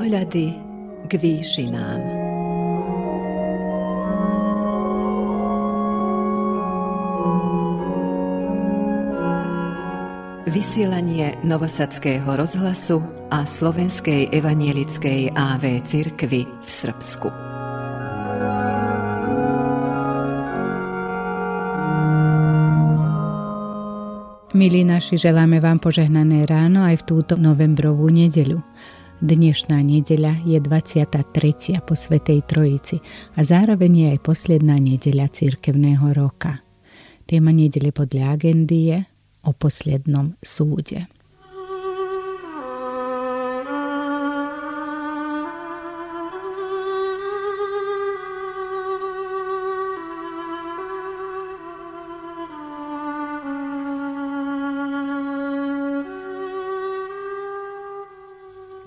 Pohľady k výšinám. Vysielanie Novosadského rozhlasu a Slovenskej evanielickej AV cirkvy v Srbsku. Milí naši, želáme vám požehnané ráno aj v túto novembrovú nedeľu. Dnešná nedeľa je 23. po Svetej Trojici a zároveň je aj posledná nedeľa cirkevného roka. Téma nedele podľa agendy je o poslednom súde.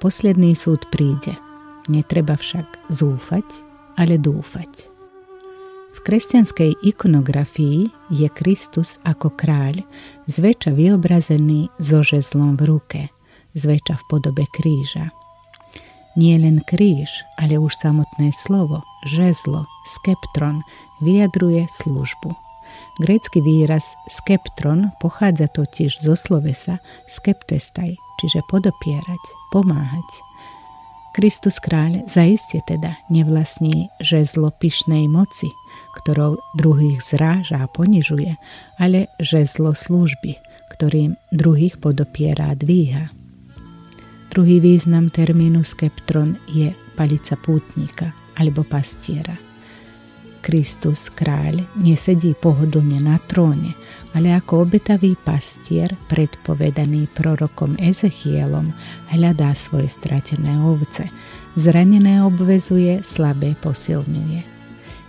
Posledný súd príde. Netreba však zúfať, ale dúfať. V kresťanskej ikonografii je Kristus ako kráľ zväčša vyobrazený so žezlom v ruke, zväčša v podobe kríža. Nie len kríž, ale už samotné slovo, žezlo, skeptron vyjadruje službu. Grécky výraz skeptron pochádza totiž zo slovesa skeptestaj, čiže podopierať, pomáhať. Kristus kráľ zaiste teda nevlastní žezlo pyšnej moci, ktorou druhých zráža a ponižuje, ale žezlo služby, ktorým druhých podopiera a dvíha. Druhý význam termínu skeptron je palica pútnika alebo pastiera – Kristus kráľ nesedí pohodlne na tróne, ale ako obetavý pastier predpovedaný prorokom Ezechielom hľadá svoje stratené ovce, zranené obvezuje, slabé posilňuje.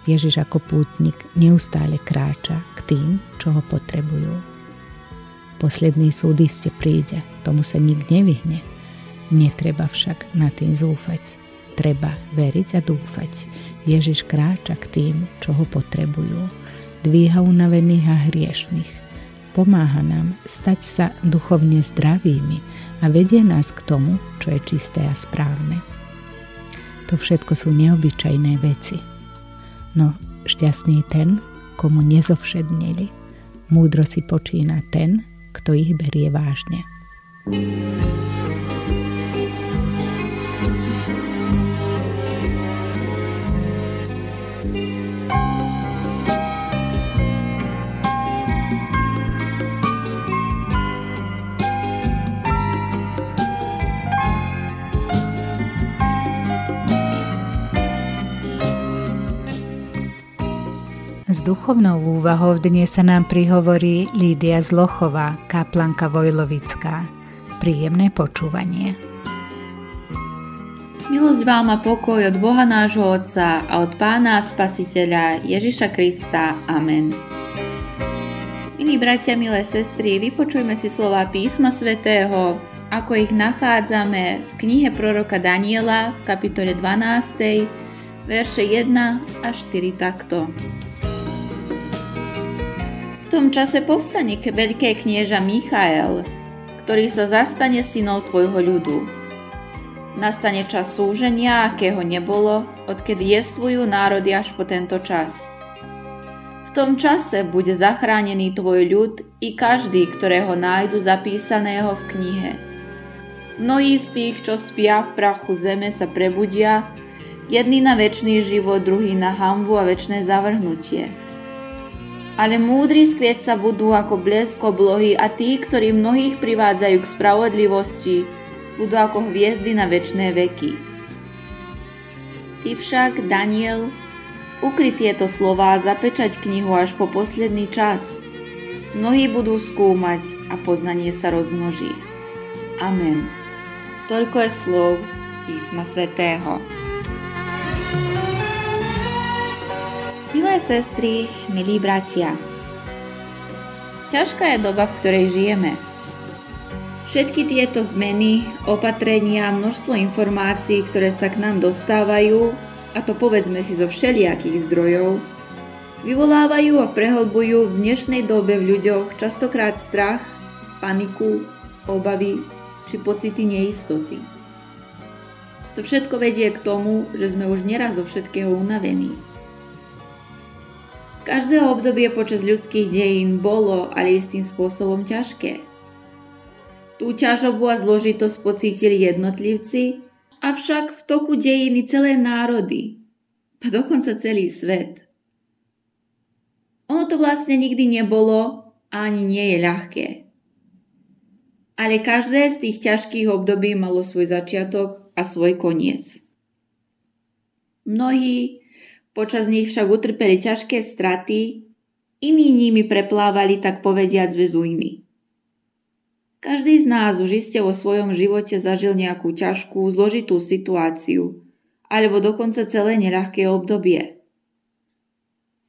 Ježiš ako pútnik neustále kráča k tým, čo ho potrebujú. Posledný súd iste príde, tomu sa nik nevyhne. Netreba však na tým zúfať. Treba veriť a dúfať. Ježiš kráča k tým, čo ho potrebujú. Dvíha unavených a hriešných. Pomáha nám stať sa duchovne zdravými a vedie nás k tomu, čo je čisté a správne. To všetko sú neobyčajné veci. No šťastný ten, komu nezovšednili. Múdro si počína ten, kto ich berie vážne. thank you S duchovnou úvahou dnes sa nám prihovorí Lídia Zlochová, kaplanka Vojlovická. Príjemné počúvanie. Milosť vám a pokoj od Boha nášho Otca a od Pána Spasiteľa Ježiša Krista. Amen. Milí bratia, milé sestry, vypočujme si slova písma svätého, ako ich nachádzame v knihe proroka Daniela v kapitole 12, verše 1 až 4 takto tom čase povstane veľké knieža Michael, ktorý sa zastane synov tvojho ľudu. Nastane čas súženia, akého nebolo, odkedy jestvujú národy až po tento čas. V tom čase bude zachránený tvoj ľud i každý, ktorého nájdu zapísaného v knihe. Mnohí z tých, čo spia v prachu zeme, sa prebudia, jedný na väčší život, druhý na hambu a väčšie zavrhnutie ale skvieť sa budú ako blesk oblohy a tí, ktorí mnohých privádzajú k spravodlivosti, budú ako hviezdy na väčšie veky. Ty však, Daniel, ukry tieto slová a zapečať knihu až po posledný čas. Mnohí budú skúmať a poznanie sa rozmnoží. Amen. Toľko je slov písma svätého. Sestry, milí bratia, ťažká je doba, v ktorej žijeme. Všetky tieto zmeny, opatrenia, množstvo informácií, ktoré sa k nám dostávajú, a to povedzme si zo všelijakých zdrojov, vyvolávajú a prehlbujú v dnešnej dobe v ľuďoch častokrát strach, paniku, obavy či pocity neistoty. To všetko vedie k tomu, že sme už neraz zo všetkého unavení. Každé obdobie počas ľudských dejín bolo ale istým spôsobom ťažké. Tú ťažobu a zložitosť pocítili jednotlivci, avšak v toku dejiny celé národy, a dokonca celý svet. Ono to vlastne nikdy nebolo a ani nie je ľahké. Ale každé z tých ťažkých období malo svoj začiatok a svoj koniec. Mnohí počas nich však utrpeli ťažké straty, iní nimi preplávali tak povediac bez újmy. Každý z nás už iste vo svojom živote zažil nejakú ťažkú, zložitú situáciu, alebo dokonca celé neľahké obdobie.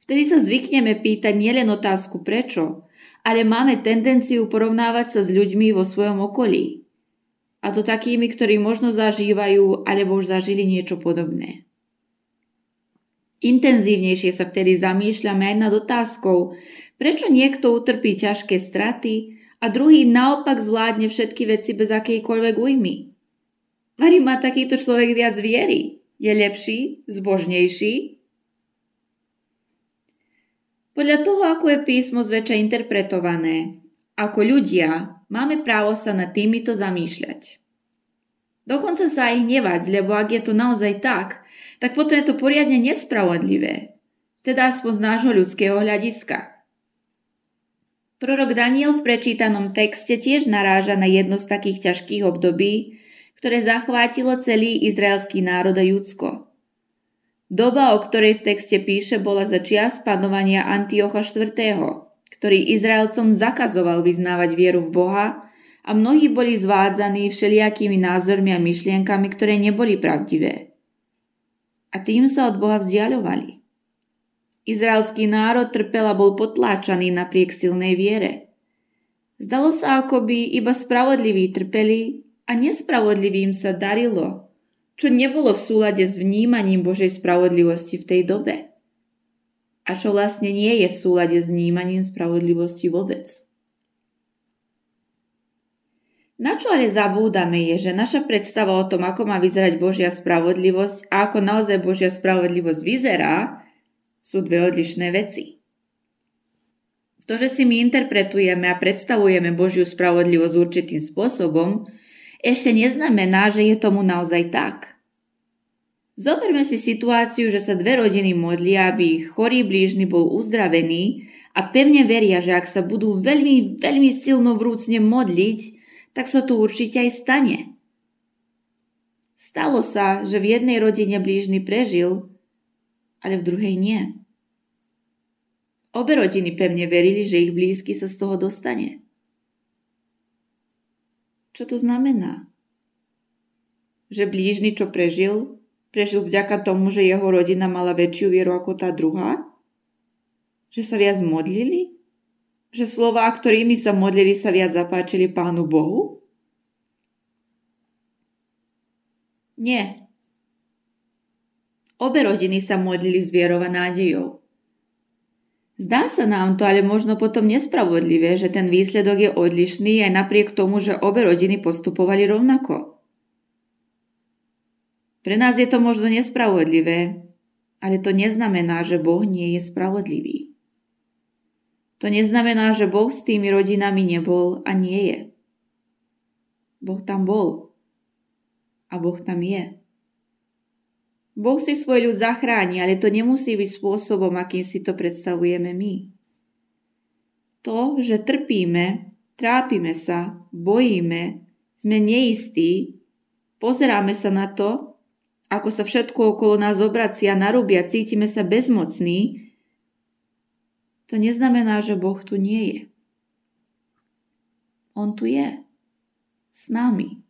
Vtedy sa zvykneme pýtať nielen otázku prečo, ale máme tendenciu porovnávať sa s ľuďmi vo svojom okolí. A to takými, ktorí možno zažívajú alebo už zažili niečo podobné. Intenzívnejšie sa vtedy zamýšľame aj nad otázkou, prečo niekto utrpí ťažké straty a druhý naopak zvládne všetky veci bez akejkoľvek újmy. Vary má takýto človek viac viery. Je lepší, zbožnejší podľa toho, ako je písmo zväčša interpretované, ako ľudia, máme právo sa nad týmito zamýšľať. Dokonca sa aj hnevať, lebo ak je to naozaj tak, tak potom je to poriadne nespravodlivé. Teda aspoň z nášho ľudského hľadiska. Prorok Daniel v prečítanom texte tiež naráža na jedno z takých ťažkých období, ktoré zachvátilo celý izraelský národ a Judsko. Doba, o ktorej v texte píše, bola za čias panovania Antiocha IV., ktorý Izraelcom zakazoval vyznávať vieru v Boha a mnohí boli zvádzaní všelijakými názormi a myšlienkami, ktoré neboli pravdivé. A tým sa od Boha vzdialovali. Izraelský národ trpel a bol potláčaný napriek silnej viere. Zdalo sa, ako by iba spravodliví trpeli a nespravodlivým sa darilo čo nebolo v súlade s vnímaním Božej spravodlivosti v tej dobe. A čo vlastne nie je v súlade s vnímaním spravodlivosti vôbec. Na čo ale zabúdame je, že naša predstava o tom, ako má vyzerať Božia spravodlivosť a ako naozaj Božia spravodlivosť vyzerá, sú dve odlišné veci. To, že si my interpretujeme a predstavujeme Božiu spravodlivosť určitým spôsobom, ešte neznamená, že je tomu naozaj tak. Zoberme si situáciu, že sa dve rodiny modlia, aby ich chorý blížny bol uzdravený a pevne veria, že ak sa budú veľmi, veľmi silno vrúcne modliť, tak sa to určite aj stane. Stalo sa, že v jednej rodine blížny prežil, ale v druhej nie. Obe rodiny pevne verili, že ich blízky sa z toho dostane. Čo to znamená? Že blížny, čo prežil, prežil vďaka tomu, že jeho rodina mala väčšiu vieru ako tá druhá? Že sa viac modlili? Že slová, ktorými sa modlili, sa viac zapáčili Pánu Bohu? Nie. Obe rodiny sa modlili s vierou a nádejou. Zdá sa nám to ale možno potom nespravodlivé, že ten výsledok je odlišný aj napriek tomu, že obe rodiny postupovali rovnako. Pre nás je to možno nespravodlivé, ale to neznamená, že Boh nie je spravodlivý. To neznamená, že Boh s tými rodinami nebol a nie je. Boh tam bol. A Boh tam je. Boh si svoj ľud zachráni, ale to nemusí byť spôsobom, akým si to predstavujeme my. To, že trpíme, trápime sa, bojíme, sme neistí, pozeráme sa na to, ako sa všetko okolo nás obracia, narúbia, cítime sa bezmocní, to neznamená, že Boh tu nie je. On tu je. S nami.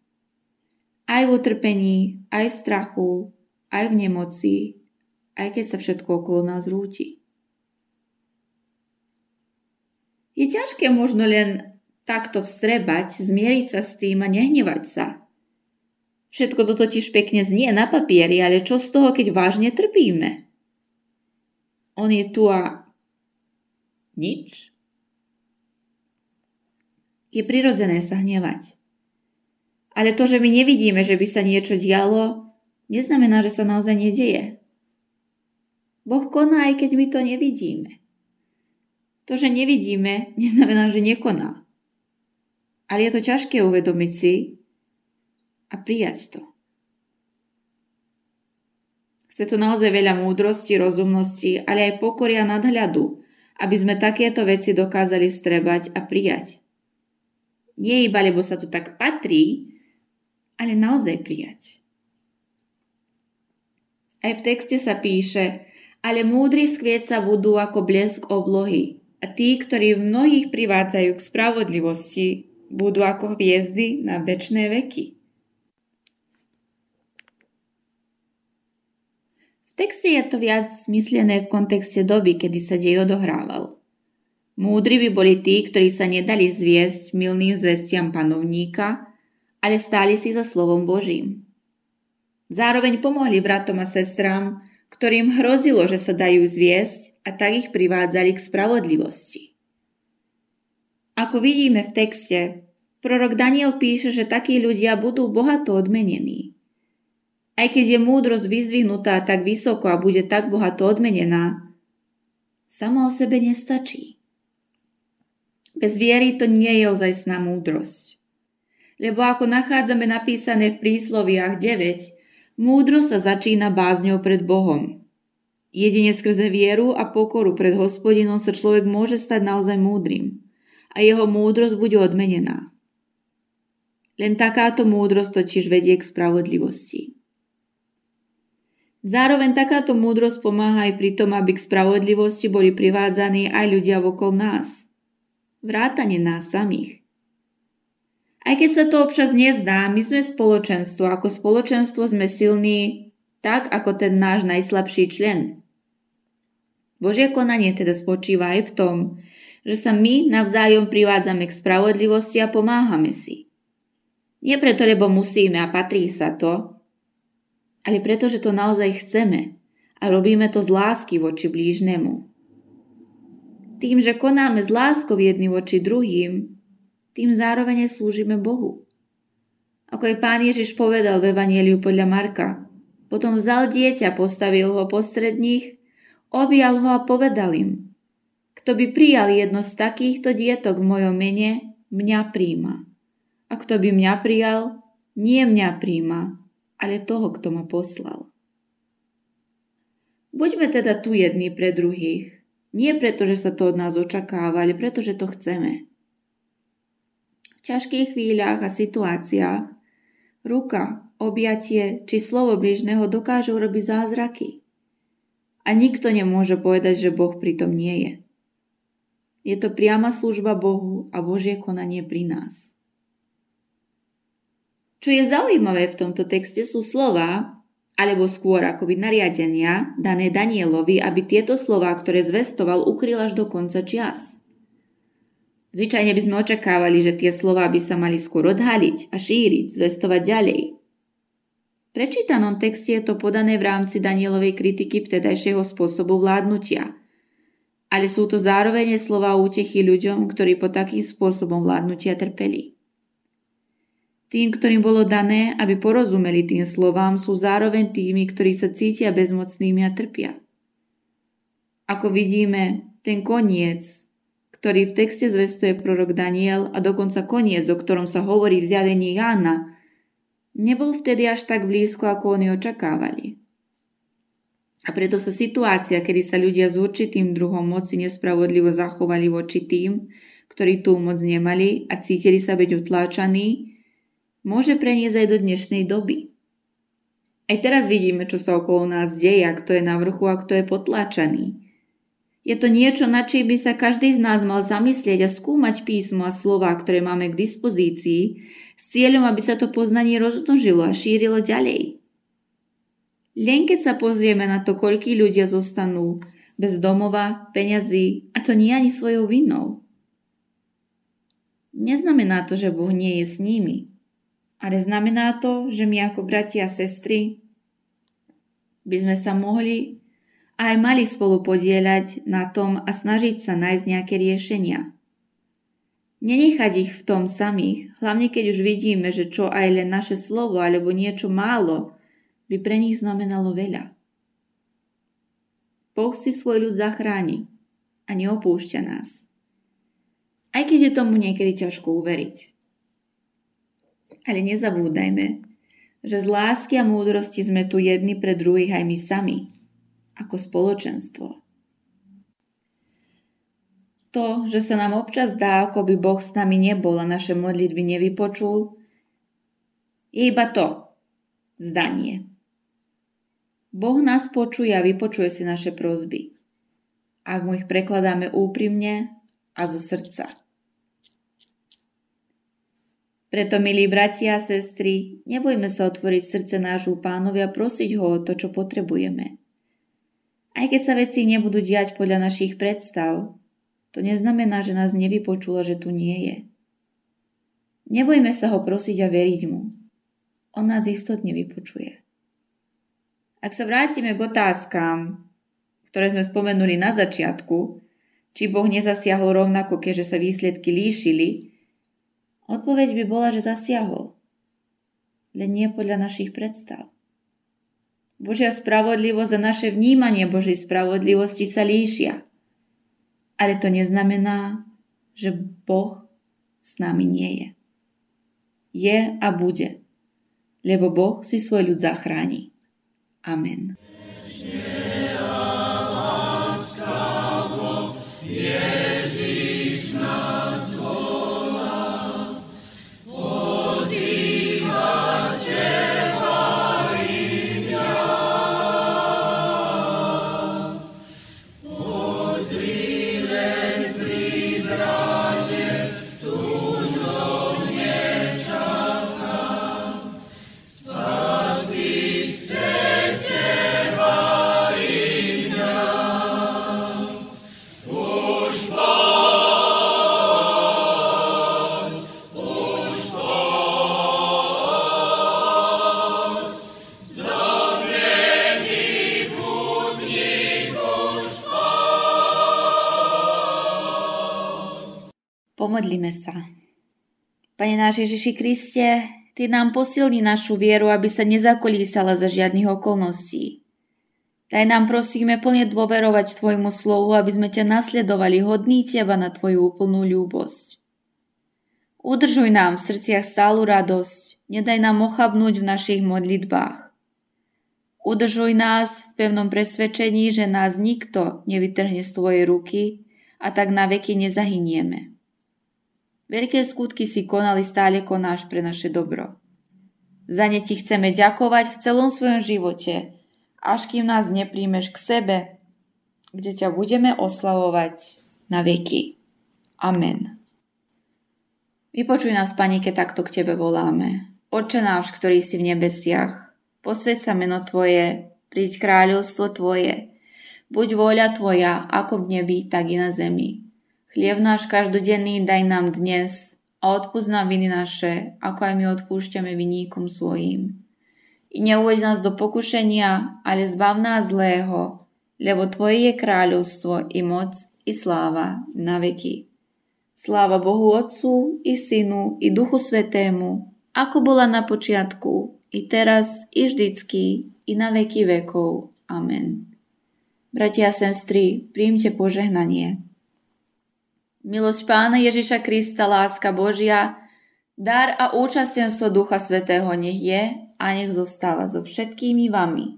Aj v utrpení, aj v strachu, aj v nemoci, aj keď sa všetko okolo nás rúti. Je ťažké možno len takto vstrebať, zmieriť sa s tým a nehnevať sa. Všetko to totiž pekne znie na papieri, ale čo z toho, keď vážne trpíme? On je tu a nič. Je prirodzené sa hnevať. Ale to, že my nevidíme, že by sa niečo dialo, neznamená, že sa naozaj nedieje. Boh koná, aj keď my to nevidíme. To, že nevidíme, neznamená, že nekoná. Ale je to ťažké uvedomiť si a prijať to. Chce to naozaj veľa múdrosti, rozumnosti, ale aj pokoria nadhľadu, aby sme takéto veci dokázali strebať a prijať. Nie iba, lebo sa to tak patrí, ale naozaj prijať. Aj v texte sa píše, ale múdri sa budú ako blesk oblohy a tí, ktorí v mnohých privádzajú k spravodlivosti, budú ako hviezdy na večné veky. Texte je to viac myslené v kontexte doby, kedy sa dej odohrával. Múdri by boli tí, ktorí sa nedali zviesť milným zvestiam panovníka, ale stáli si za slovom Božím. Zároveň pomohli bratom a sestrám, ktorým hrozilo, že sa dajú zviesť a tak ich privádzali k spravodlivosti. Ako vidíme v texte, prorok Daniel píše, že takí ľudia budú bohato odmenení. Aj keď je múdrosť vyzdvihnutá tak vysoko a bude tak bohato odmenená, samo o sebe nestačí. Bez viery to nie je ozajstná múdrosť. Lebo ako nachádzame napísané v prísloviach 9, múdrosť sa začína bázňou pred Bohom. Jedine skrze vieru a pokoru pred hospodinom sa človek môže stať naozaj múdrym a jeho múdrosť bude odmenená. Len takáto múdrosť totiž vedie k spravodlivosti. Zároveň takáto múdrosť pomáha aj pri tom, aby k spravodlivosti boli privádzaní aj ľudia okolo nás. Vrátane nás samých. Aj keď sa to občas nezdá, my sme spoločenstvo. Ako spoločenstvo sme silní tak, ako ten náš najslabší člen. Božie konanie teda spočíva aj v tom, že sa my navzájom privádzame k spravodlivosti a pomáhame si. Nie preto, lebo musíme a patrí sa to, ale preto, že to naozaj chceme a robíme to z lásky voči blížnemu. Tým, že konáme z láskou jedný voči druhým, tým zároveň slúžime Bohu. Ako aj pán Ježiš povedal v Evangeliu podľa Marka, potom vzal dieťa, postavil ho postred nich, objal ho a povedal im, kto by prijal jedno z takýchto dietok v mojom mene, mňa príjma. A kto by mňa prijal, nie mňa príjma, ale toho, kto ma poslal. Buďme teda tu jedni pre druhých, nie preto, že sa to od nás očakáva, ale preto, že to chceme. V ťažkých chvíľach a situáciách ruka, objatie či slovo bližného dokážu robiť zázraky. A nikto nemôže povedať, že Boh pritom nie je. Je to priama služba Bohu a Božie konanie pri nás. Čo je zaujímavé v tomto texte sú slova, alebo skôr akoby nariadenia dané Danielovi, aby tieto slova, ktoré zvestoval, ukryl až do konca čias. Zvyčajne by sme očakávali, že tie slova by sa mali skôr odhaliť a šíriť, zvestovať ďalej. V prečítanom texte je to podané v rámci Danielovej kritiky vtedajšieho spôsobu vládnutia. Ale sú to zároveň slova útechy ľuďom, ktorí po takým spôsobom vládnutia trpeli. Tým, ktorým bolo dané, aby porozumeli tým slovám, sú zároveň tými, ktorí sa cítia bezmocnými a trpia. Ako vidíme, ten koniec, ktorý v texte zvestuje prorok Daniel a dokonca koniec, o ktorom sa hovorí v zjavení Jána, nebol vtedy až tak blízko, ako oni očakávali. A preto sa situácia, kedy sa ľudia s určitým druhom moci nespravodlivo zachovali voči tým, ktorí tú moc nemali a cítili sa byť utláčaní, môže preniesť aj do dnešnej doby. Aj teraz vidíme, čo sa okolo nás deje a kto je na vrchu a kto je potláčaný. Je to niečo, na čím by sa každý z nás mal zamyslieť a skúmať písmo a slova, ktoré máme k dispozícii, s cieľom, aby sa to poznanie rozmnožilo a šírilo ďalej. Len keď sa pozrieme na to, koľkí ľudia zostanú bez domova, peňazí a to nie ani svojou vinou. Neznamená to, že Boh nie je s nimi ale znamená to, že my ako bratia a sestry by sme sa mohli aj mali spolu podieľať na tom a snažiť sa nájsť nejaké riešenia. Nenechať ich v tom samých, hlavne keď už vidíme, že čo aj len naše slovo alebo niečo málo by pre nich znamenalo veľa. Boh si svoj ľud zachráni a neopúšťa nás. Aj keď je tomu niekedy ťažko uveriť. Ale nezabúdajme, že z lásky a múdrosti sme tu jedni pre druhých aj my sami, ako spoločenstvo. To, že sa nám občas dá, ako by Boh s nami nebol a naše modlitby nevypočul, je iba to, zdanie. Boh nás počuje a vypočuje si naše prozby, ak mu ich prekladáme úprimne a zo srdca. Preto, milí bratia a sestry, nebojme sa otvoriť srdce nášu pánovi a prosiť ho o to, čo potrebujeme. Aj keď sa veci nebudú diať podľa našich predstav, to neznamená, že nás nevypočulo, že tu nie je. Nebojme sa ho prosiť a veriť mu. On nás istotne vypočuje. Ak sa vrátime k otázkam, ktoré sme spomenuli na začiatku, či Boh nezasiahol rovnako, keďže sa výsledky líšili, odpoveď by bola, že zasiahol. Len nie podľa našich predstav. Božia spravodlivosť a naše vnímanie Božej spravodlivosti sa líšia. Ale to neznamená, že Boh s nami nie je. Je a bude, lebo Boh si svoj ľud zachráni. Amen. Pomodlíme sa. Pane náš Ježiši Kriste, Ty nám posilni našu vieru, aby sa nezakolísala za žiadnych okolností. Daj nám prosíme plne dôverovať Tvojmu slovu, aby sme ťa nasledovali hodný Teba na Tvoju úplnú ľúbosť. Udržuj nám v srdciach stálu radosť, nedaj nám ochabnúť v našich modlitbách. Udržuj nás v pevnom presvedčení, že nás nikto nevytrhne z Tvojej ruky a tak na veky nezahynieme. Veľké skutky si konali stále konáš pre naše dobro. Za ne ti chceme ďakovať v celom svojom živote, až kým nás nepríjmeš k sebe, kde ťa budeme oslavovať na veky. Amen. Vypočuj nás, Pani, keď takto k Tebe voláme. Oče náš, ktorý si v nebesiach, posved sa meno Tvoje, príď kráľovstvo Tvoje, buď vôľa Tvoja, ako v nebi, tak i na zemi. Chlieb náš každodenný daj nám dnes a odpúsť nám viny naše, ako aj my odpúšťame viníkom svojim. I neuveď nás do pokušenia, ale zbav nás zlého, lebo Tvoje je kráľovstvo i moc i sláva na veky. Sláva Bohu Otcu i Synu i Duchu Svetému, ako bola na počiatku, i teraz, i vždycky, i na veky vekov. Amen. Bratia a sestry, príjmte požehnanie. Milosť Pána Ježiša Krista, láska Božia, dar a účastenstvo Ducha Svetého nech je a nech zostáva so všetkými vami.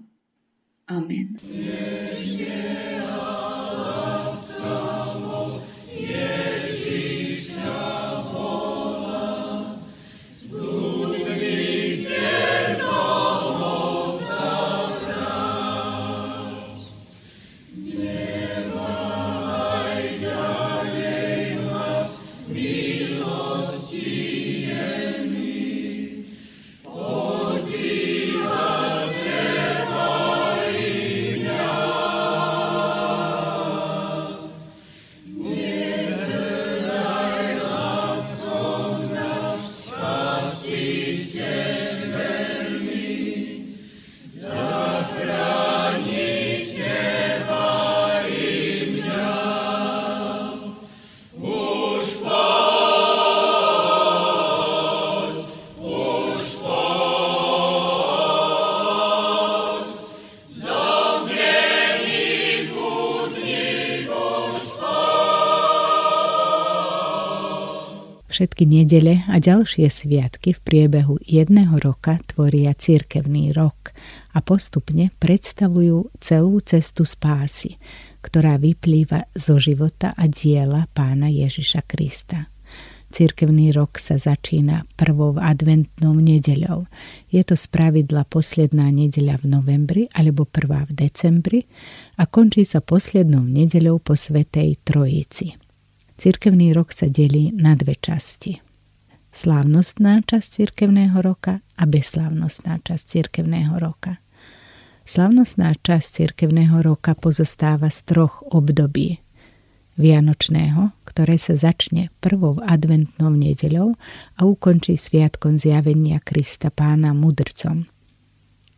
Amen. Ježiš. Všetky nedele a ďalšie sviatky v priebehu jedného roka tvoria cirkevný rok a postupne predstavujú celú cestu spásy, ktorá vyplýva zo života a diela pána Ježiša Krista. Cirkevný rok sa začína prvou adventnou nedeľou. Je to spravidla posledná nedeľa v novembri alebo prvá v decembri a končí sa poslednou nedeľou po Svetej Trojici. Cirkevný rok sa delí na dve časti. Slávnostná časť cirkevného roka a beslávnostná časť cirkevného roka. Slavnostná časť cirkevného roka pozostáva z troch období. Vianočného, ktoré sa začne prvou adventnou nedeľou a ukončí sviatkom zjavenia Krista pána mudrcom.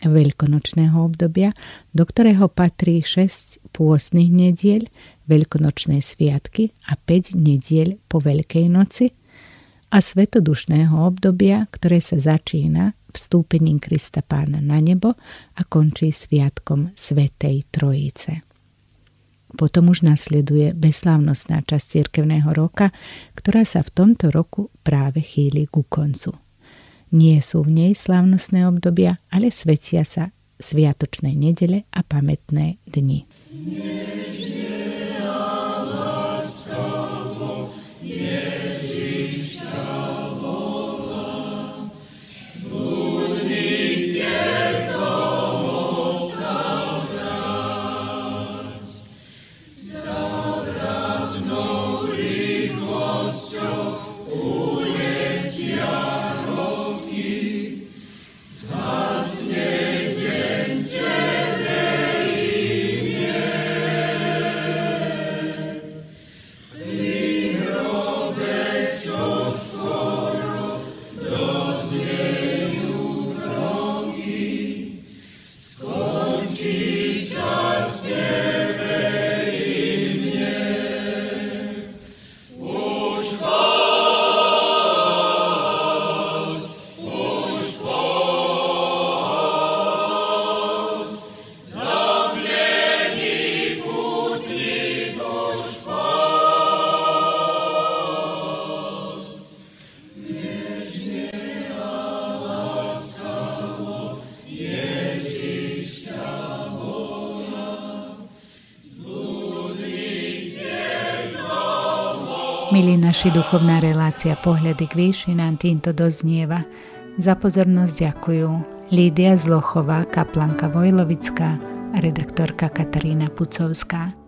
Veľkonočného obdobia, do ktorého patrí 6 pôstnych nediel, veľkonočné sviatky a 5 nediel po Veľkej noci a svetodušného obdobia, ktoré sa začína vstúpením Krista Pána na nebo a končí sviatkom Svetej Trojice. Potom už nasleduje beslávnostná časť cirkevného roka, ktorá sa v tomto roku práve chýli ku koncu. Nie sú v nej slávnostné obdobia, ale svetia sa sviatočné nedele a pamätné dni. Než Milí naši, duchovná relácia Pohľady k výšinám týmto doznieva. Za pozornosť ďakujú Lídia Zlochová, kaplanka Vojlovická a redaktorka Katarína Pucovská.